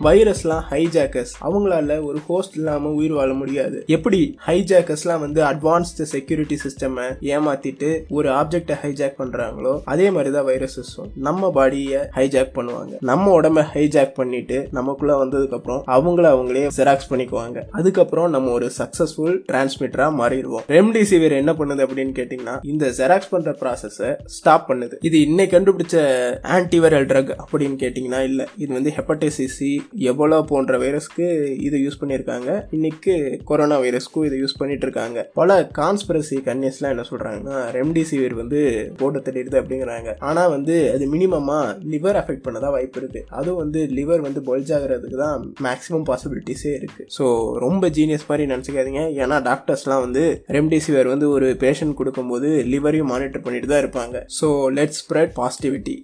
வைரஸ்லாம் hijackers அவங்களால ஒரு host இல்லாம உயிர் வாழ முடியாது. எப்படி ஹைஜாக்கர்ஸ்லாம் வந்து அட்வான்ஸ்டு செக்யூரிட்டி சிஸ்டம் ஏமாத்திட்டு ஒரு ஆப்ஜெக்டை ஹைஜாக் பண்றாங்களோ அதே மாதிரி தான் வைரஸஸும் நம்ம பாடியை ஹைஜாக் பண்ணுவாங்க. நம்ம உடம்ப ஹைஜாக் பண்ணிட்டு நமக்குள்ள வந்ததுக்கு அப்புறம் அவங்கள அவங்களே ஜெராக்ஸ் பண்ணிக்குவாங்க. அதுக்கப்புறம் நம்ம ஒரு சக்சஸ்ஃபுல் டிரான்ஸ்மிட்டரா மாறிடுவோம். ரெம்டிசிவியர் என்ன பண்ணுது அப்படின்னு கேட்டீங்கன்னா இந்த ஜெராக்ஸ் பண்ற ப்ராசஸை ஸ்டாப் பண்ணுது. இது இன்னைக்கு கண்டுபிடிச்ச ஆன்டிவைரல் ட்ரக் அப்படின்னு கேட்டீங்கன்னா இல்ல. இது வந்து ஹெப்படைசிஸ் சி எபோலா போன்ற வைரஸ்க்கு இதை யூஸ் பண்ணியிருக்காங்க. இன்னைக்கு கொரோனா வைரஸ்க்கும் இதை யூஸ் பண்ணிட்டு இருக்காங்க பல கான்ஸ்பிரசி கன்னியஸ்லாம் என்ன சொல்றாங்கன்னா ரெம்டிசிவிர் வந்து போட்டு தட்டிடுது அப்படிங்கிறாங்க. ஆனா வந்து அது மினிமமா லிவர் அஃபெக்ட் பண்ணதா வாய்ப்பு இருக்கு. அதுவும் வந்து லிவர் வந்து பல்ஜ் ஆகிறதுக்கு தான் மேக்ஸிமம் பாசிபிலிட்டிஸே இருக்கு. ஸோ ரொம்ப ஜீனியஸ் மாதிரி நினச்சிக்காதீங்க. ஏன்னா டாக்டர்ஸ்லாம் வந்து ரெம்டிசிவிர் வந்து ஒரு பேஷண்ட் கொடுக்கும்போது லிவரையும் மானிட்டர் பண்ணிட்டு தான் இருப்பாங்க. So let's spread positivity